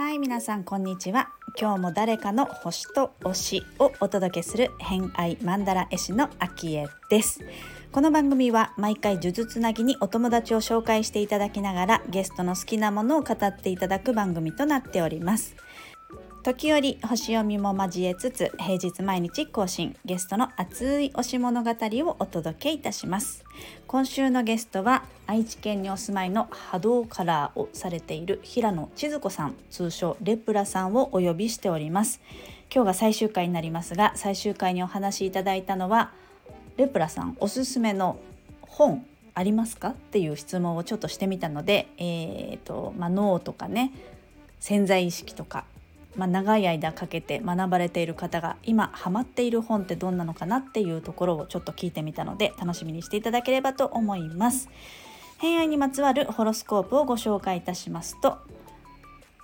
はい皆さんこんにちは。今日も誰かの星と推しをお届けする偏愛マンダ絵師のアキエです。この番組は毎回呪術つなぎにお友達を紹介していただきながらゲストの好きなものを語っていただく番組となっております。時折星読みも交えつつ平日毎日更新ゲストの熱い推し物語をお届けいたします。今週のゲストは愛知県にお住まいの波動カラーをされている平野千鶴子さん通称レプラさんをお呼びしております。今日が最終回になりますが最終回にお話しいただいたのはレプラさんおすすめの本ありますか？っていう質問をちょっとしてみたので、えーとまあ、脳とかね潜在意識とかまあ、長い間かけて学ばれている方が今ハマっている本ってどんなのかなっていうところをちょっと聞いてみたので楽しみにしていただければと思います。偏愛にまつわるホロスコープをご紹介いたしますと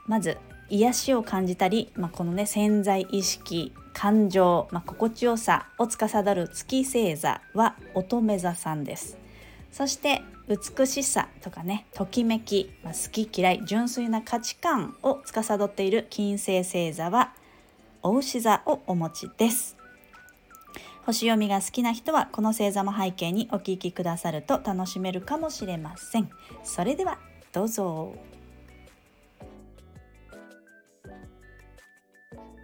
まず癒しを感じたり、まあ、このね潜在意識感情、まあ、心地よさを司る月星座は乙女座さんですそして美しさとかねときめき、まあ、好き嫌い純粋な価値観を司っている金星星座はお牛座をお持ちです。星読みが好きな人はこの星座も背景にお聞きくださると楽しめるかもしれません。それではどうぞ。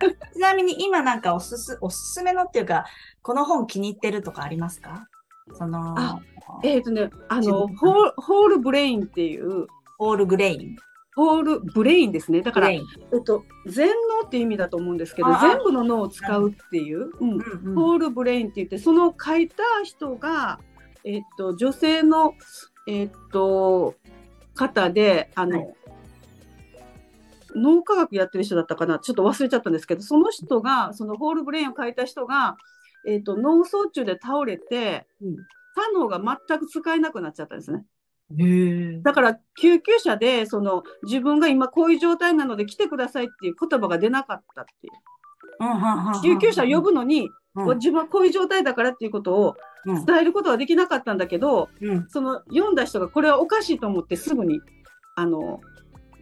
ちなみに今なんかおすすおすすめのっていうかこの本気に入ってるとかありますか？そのえっ、ー、とね、あのホール、ホールブレインっていう。ホールグレイン。ホールブレインですね。だから、えっと、全脳っていう意味だと思うんですけど、全部の脳を使うっていう、うんうん、ホールブレインって言って、その書いた人が、えっと、女性の、えっと、方で、あの、はい、脳科学やってる人だったかな、ちょっと忘れちゃったんですけど、その人が、そのホールブレインを書いた人が、えっと、脳卒中で倒れて、うん。他脳が全く使えなくなっちゃったんですね。だから救急車でその自分が今こういう状態なので来てくださいっていう言葉が出なかったっていう。救急車呼ぶのに、うん、自分はこういう状態だからっていうことを伝えることはできなかったんだけど、うん、その読んだ人がこれはおかしいと思ってすぐにあの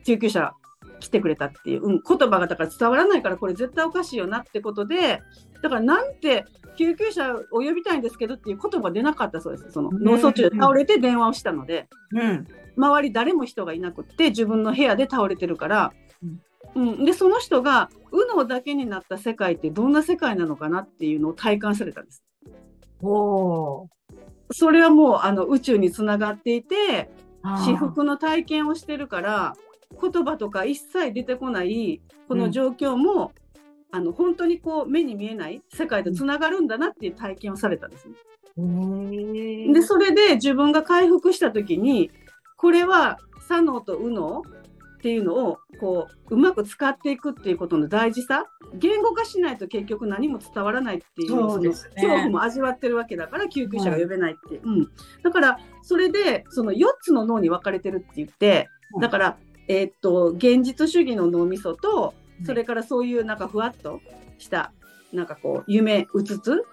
救急車来てくれたっていう、うん、言葉がだから伝わらないからこれ絶対おかしいよなってことでだからなんて救急車を呼びたいんですけどっていう言葉出なかったそうです。その脳卒中で倒れて電話をしたので、うん、周り誰も人がいなくって自分の部屋で倒れてるから、うん、うん、でその人が右脳だけになった世界ってどんな世界なのかなっていうのを体感されたんです。おそれはもうあの宇宙につながっていて至福の体験をしてるから言葉とか一切出てこないこの状況も、あの本当にこう目に見えない世界とつながるんだなっていう体験をされたんですね。でそれで自分が回復した時にこれは左脳と右脳っていうのをこううまく使っていくっていうことの大事さ言語化しないと結局何も伝わらないっていうその恐怖も味わってるわけだから救急車が呼べないって、う。ん、うん、だからそれでその4つの脳に分かれてるって言ってだから、えー、っと現実主義の脳みそとそれからそういうなんかふわっとしたなんかこう夢うつつ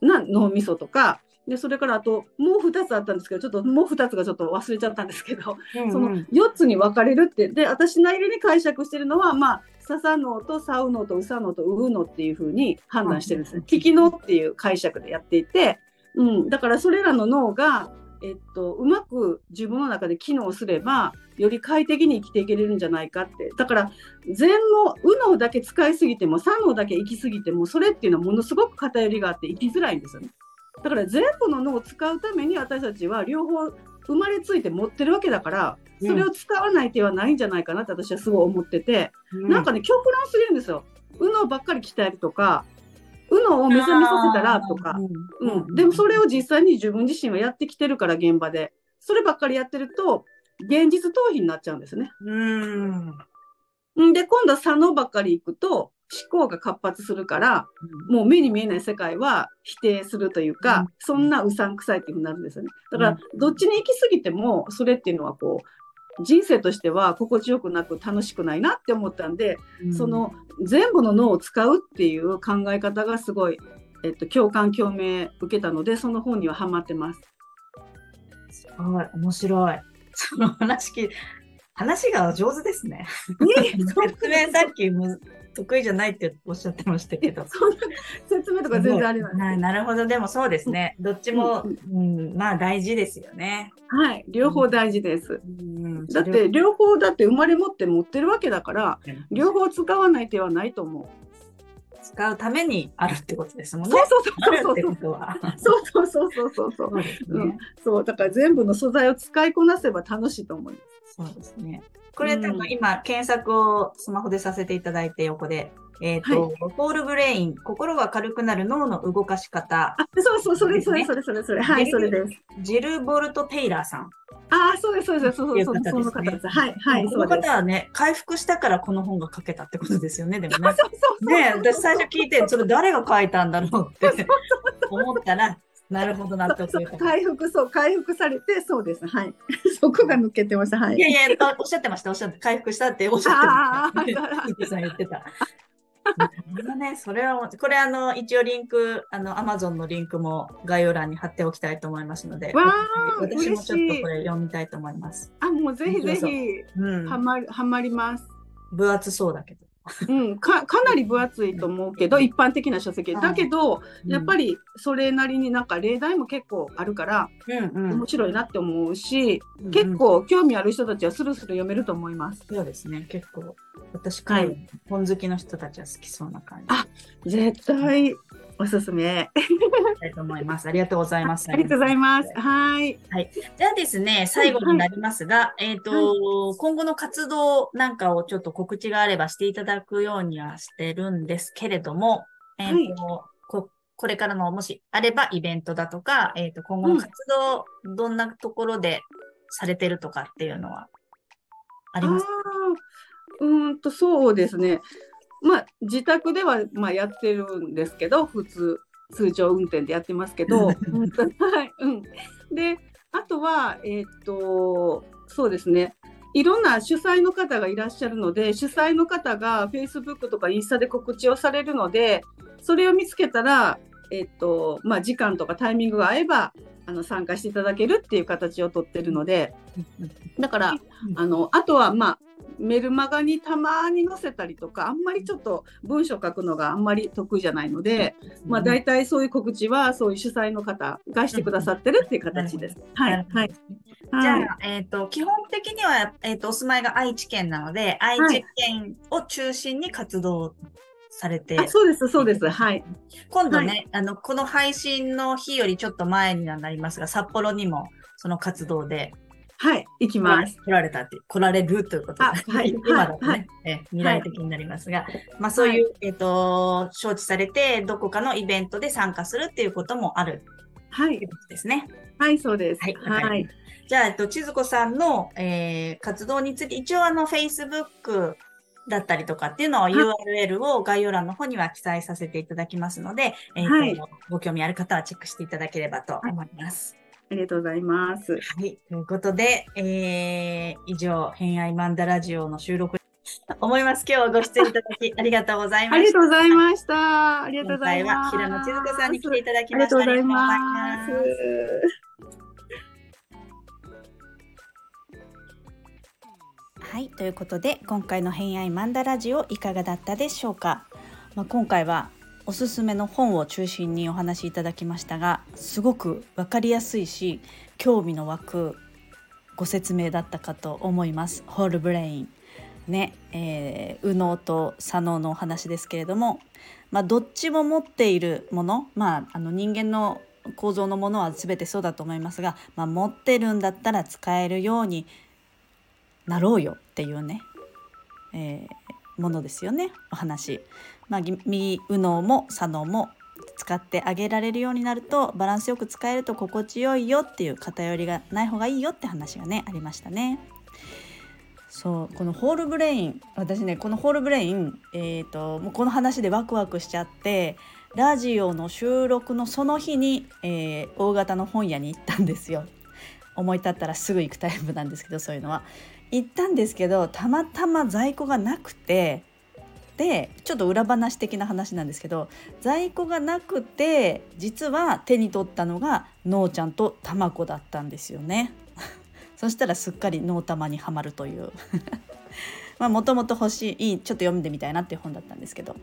な脳みそとか、でそれからあともう2つあったんですけどちょっともう2つがちょっと忘れちゃったんですけど、うんうん、その4つに分かれるってで私なりに解釈してるのはまあ笹脳とサウ脳とウサ脳とウウ脳っていうふうに判断してるんですね。聞き脳っていう解釈でやっていて、うん、だからそれらの脳がえっと、うまく自分の中で機能すればより快適に生きていけれるんじゃないかって。だから全の右脳だけ使いすぎても左脳だけ行き過ぎてもそれっていうのはものすごく偏りがあって生きづらいんですよね。だから全部の脳を使うために私たちは両方生まれついて持ってるわけだからそれを使わない手はないんじゃないかなって私はすごい思ってて、うん、なんかね極論すぎるんですよ。右脳ばっかり鍛えるとかうのを目覚めさせたらとか、うん、でもそれを実際に自分自身はやってきてるから現場で。そればっかりやってると現実逃避になっちゃうんですね。うんで今度は左脳ばっかり行くと思考が活発するから、もう目に見えない世界は否定するというか、うん、そんなうさんくさいっていうふうになるんですよね。だから、どっちに行き過ぎても、それっていうのはこう、人生としては心地よくなく楽しくないなって思ったんで、うん、その全部の脳を使うっていう考え方がすごいえっと、共感共鳴受けたのでその本にはハマってます。すごい面白い。その話聞話が上手ですね。説明さっきむ得意じゃないっておっしゃってましたけど。そんな説明とか全然あります。なるほど、でもそうですね。どっちも、うん、うん、まあ大事ですよね。はい、両方大事です。うん、だって両方だって生まれ持って持ってるわけだから、両方使わない手はないと思う。使うためにあるってことですもんね。そうそうそうそうそう。そうそうそうそうそう。そう、ねうん、そうだから全部の素材を使いこなせば楽しいと思います。そうですね。これ多分今検索をスマホでさせていただいて横で。えっ、ー、と、はい、ポールブレイン、心が軽くなる脳の動かし方、あ、そうそう、それ、それ、それ、それ、それ、はい、それです。ジル・ボルト・テイラーさん。あそうです、そうです、そうです、そうです、その方です。はい、はい、その方はね、回復したからこの本が書けたってことですよね、でもね。そうそうそうね、私最初聞いて、それ誰が書いたんだろうって思ったら、なるほど納得。回復そう回復されてそうです。はい。そこが抜けてました。はい。いやいやおっしゃってましたおっしゃって回復したっておっしゃってました。さん言ってた。ね、それは、これあの、一応リンク、あの、アマゾンのリンクも概要欄に貼っておきたいと思いますので、私もちょっとこれ読みたいと思います。あ、もうぜひぜひ、うん、はまり、はまります。分厚そうだけど。うん、かかなり分厚いと思うけど、一般的な書籍、だけど、やっぱりそれなりになんか例題も結構あるから、うんうん、面白いなって思うし、うんうん、結構興味ある人たちはスルスル読めると思います。そうですね。結構私から本好きの人たちは好きそうな感じ。あ絶対おすすめ。たいと思います。ありがとうございます。ありがとうございます。はい。はい。じゃあですね、最後になりますが、はい、えっ、ー、と、はい、今後の活動なんかをちょっと告知があればしていただくようにはしてるんですけれども、えっ、ー、と、はいこ、これからのもしあればイベントだとか、えっ、ー、と、今後の活動、うん、どんなところでされてるとかっていうのはありますか？うんと、そうですね。まあ、自宅では、まあ、やってるんですけど、普通、通常運転でやってますけど、はい。うん、であとは、えー、っとそうですね。いろんな主催の方がいらっしゃるので主催の方が Facebook とかインスタで告知をされるのでそれを見つけたら、えっとまあ、時間とかタイミングが合えばあの参加していただけるっていう形をとってるので。だからあのあとはまあメルマガにたまに載せたりとかあんまりちょっと文章書くのがあんまり得意じゃないので、まあ、大体そういう告知はそういう主催の方がしてくださってるっていう形です。はい、はい、じゃあ、えーと、基本的には、えーと、お住まいが愛知県なので愛知県を中心に活動されて、はい、そうですそうです。はい。今度ね、はい、あのこの配信の日よりちょっと前にはなりますが札幌にもその活動ではい、行きます。来られたって、来られるということで、はい、今だとね、はい、え未来的になりますが、はい、まあそういう、えっ、ー、と、承知されて、どこかのイベントで参加するっていうこともある。はい。ですね。はい、そうです。はい。はい、じゃあ、えっと、千鶴子さんの、えー、活動について、一応あの、Facebook だったりとかっていうのを URL を概要欄の方には記載させていただきますので、えーとご興味ある方はチェックしていただければと思います。ありがとうございます。はい。ということで、えー、以上、偏愛マンダラジオの収録思います。今日はご出演いただき ありがとうございました。ありがとうございました。ありがとうございます。平野千鶴子さんに来ていただきました。ありがとうございます。はい、ということで今回の偏愛マンダラジオいかがだったでしょうか。まあ、今回はおすすめの本を中心にお話しいただきましたがすごく分かりやすいし興味の湧くご説明だったかと思います。ホールブレインね、えー、右脳と左脳のお話ですけれども、まあ、どっちも持っているもの、まあ、あの人間の構造のものは全てそうだと思いますが、まあ、持ってるんだったら使えるようになろうよっていうね、えー、ものですよねお話。まあ、右右脳も左脳も使ってあげられるようになるとバランスよく使えると心地よいよっていう偏りがない方がいいよって話がねありましたね。そうこのホールブレイン私ねこのホールブレイン、えーと、もうこの話でワクワクしちゃってラジオの収録のその日に、えー、大型の本屋に行ったんですよ。思い立ったらすぐ行くタイプなんですけどそういうのは。行ったんですけどたまたま在庫がなくてでちょっと裏話的な話なんですけど在庫がなくて実は手に取ったのがのーちゃんとたまこだったんですよね。そしたらすっかり脳玉にはまるという まあもともと欲しいちょっと読んでみたいなっていう本だったんですけど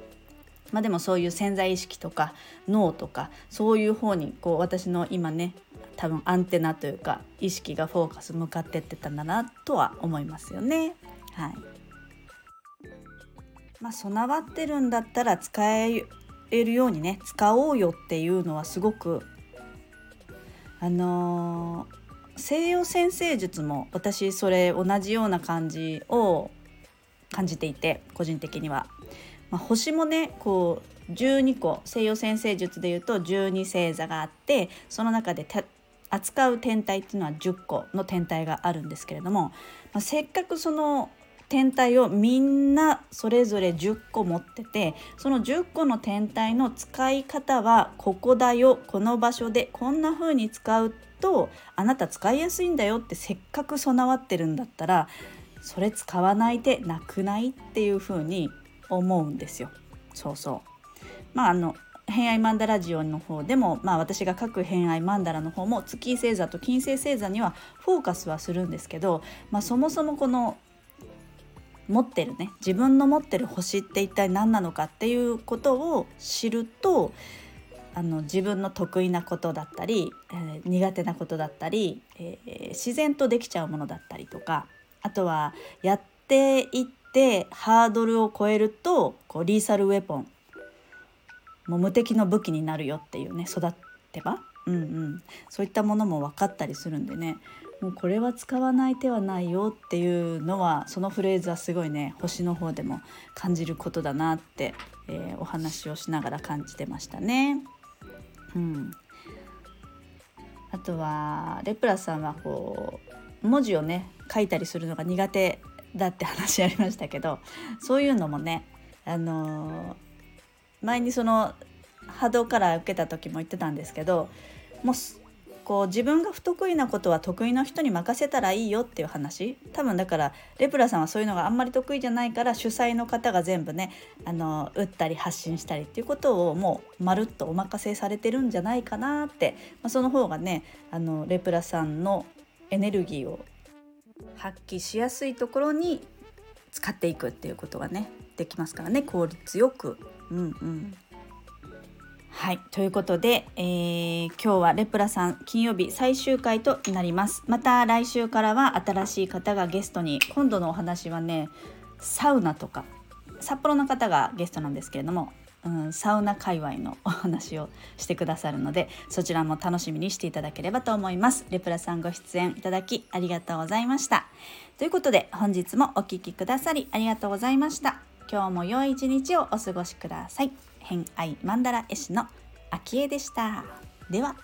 まあでもそういう潜在意識とか脳とかそういう方にこう私の今ね多分アンテナというか意識がフォーカス向かってってたんだなとは思いますよね。はいまあ、備わってるんだったら使えるようにね使おうよっていうのはすごくあのー、西洋先生術も私それ同じような感じを感じていて個人的には。まあ、星もねこう12個西洋先生術でいうと12星座があってその中で扱う天体っていうのは10個の天体があるんですけれども、まあ、せっかくその天体をみんなそれぞれ10個持っててその10個の天体の使い方はここだよこの場所でこんな風に使うとあなた使いやすいんだよってせっかく備わってるんだったらそれ使わないでなくないっていう風に思うんですよ。そうそうまああの偏愛マンダラジオの方でも、まあ、私が書く偏愛マンダラの方も月星座と金星星座にはフォーカスはするんですけど、まあ、そもそもこの持ってるね。自分の持ってる星って一体何なのかっていうことを知るとあの自分の得意なことだったり、えー、苦手なことだったり、えー、自然とできちゃうものだったりとかあとはやっていってハードルを超えるとこうリーサルウェポンもう無敵の武器になるよっていうね育てば、うんうん、そういったものも分かったりするんでね。もうこれは使わない手はないよっていうのはそのフレーズはすごいね星の方でも感じることだなって、えー、お話をしながら感じてましたね。うん、あとはレプラさんはこう文字をね書いたりするのが苦手だって話ありましたけどそういうのもねあのー、前にその波動から受けた時も言ってたんですけどもうこう自分が不得意なことは得意な人に任せたらいいよっていう話。多分だからレプラさんはそういうのがあんまり得意じゃないから主催の方が全部ねあの打ったり発信したりっていうことをもうまるっとお任せされてるんじゃないかなって、まあ、その方がねあのレプラさんのエネルギーを発揮しやすいところに使っていくっていうことがねできますからね。効率よく。うんうん。はいということで、えー、今日はレプラさん金曜日最終回となります。また来週からは新しい方がゲストに。今度のお話はねサウナとか札幌の方がゲストなんですけれども、うん、サウナ界隈のお話をしてくださるのでそちらも楽しみにしていただければと思います。レプラさんご出演いただきありがとうございました。ということで本日もお聴きくださりありがとうございました。今日も良い一日をお過ごしください。偏愛マンダラ絵師の秋江でした。では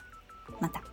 また。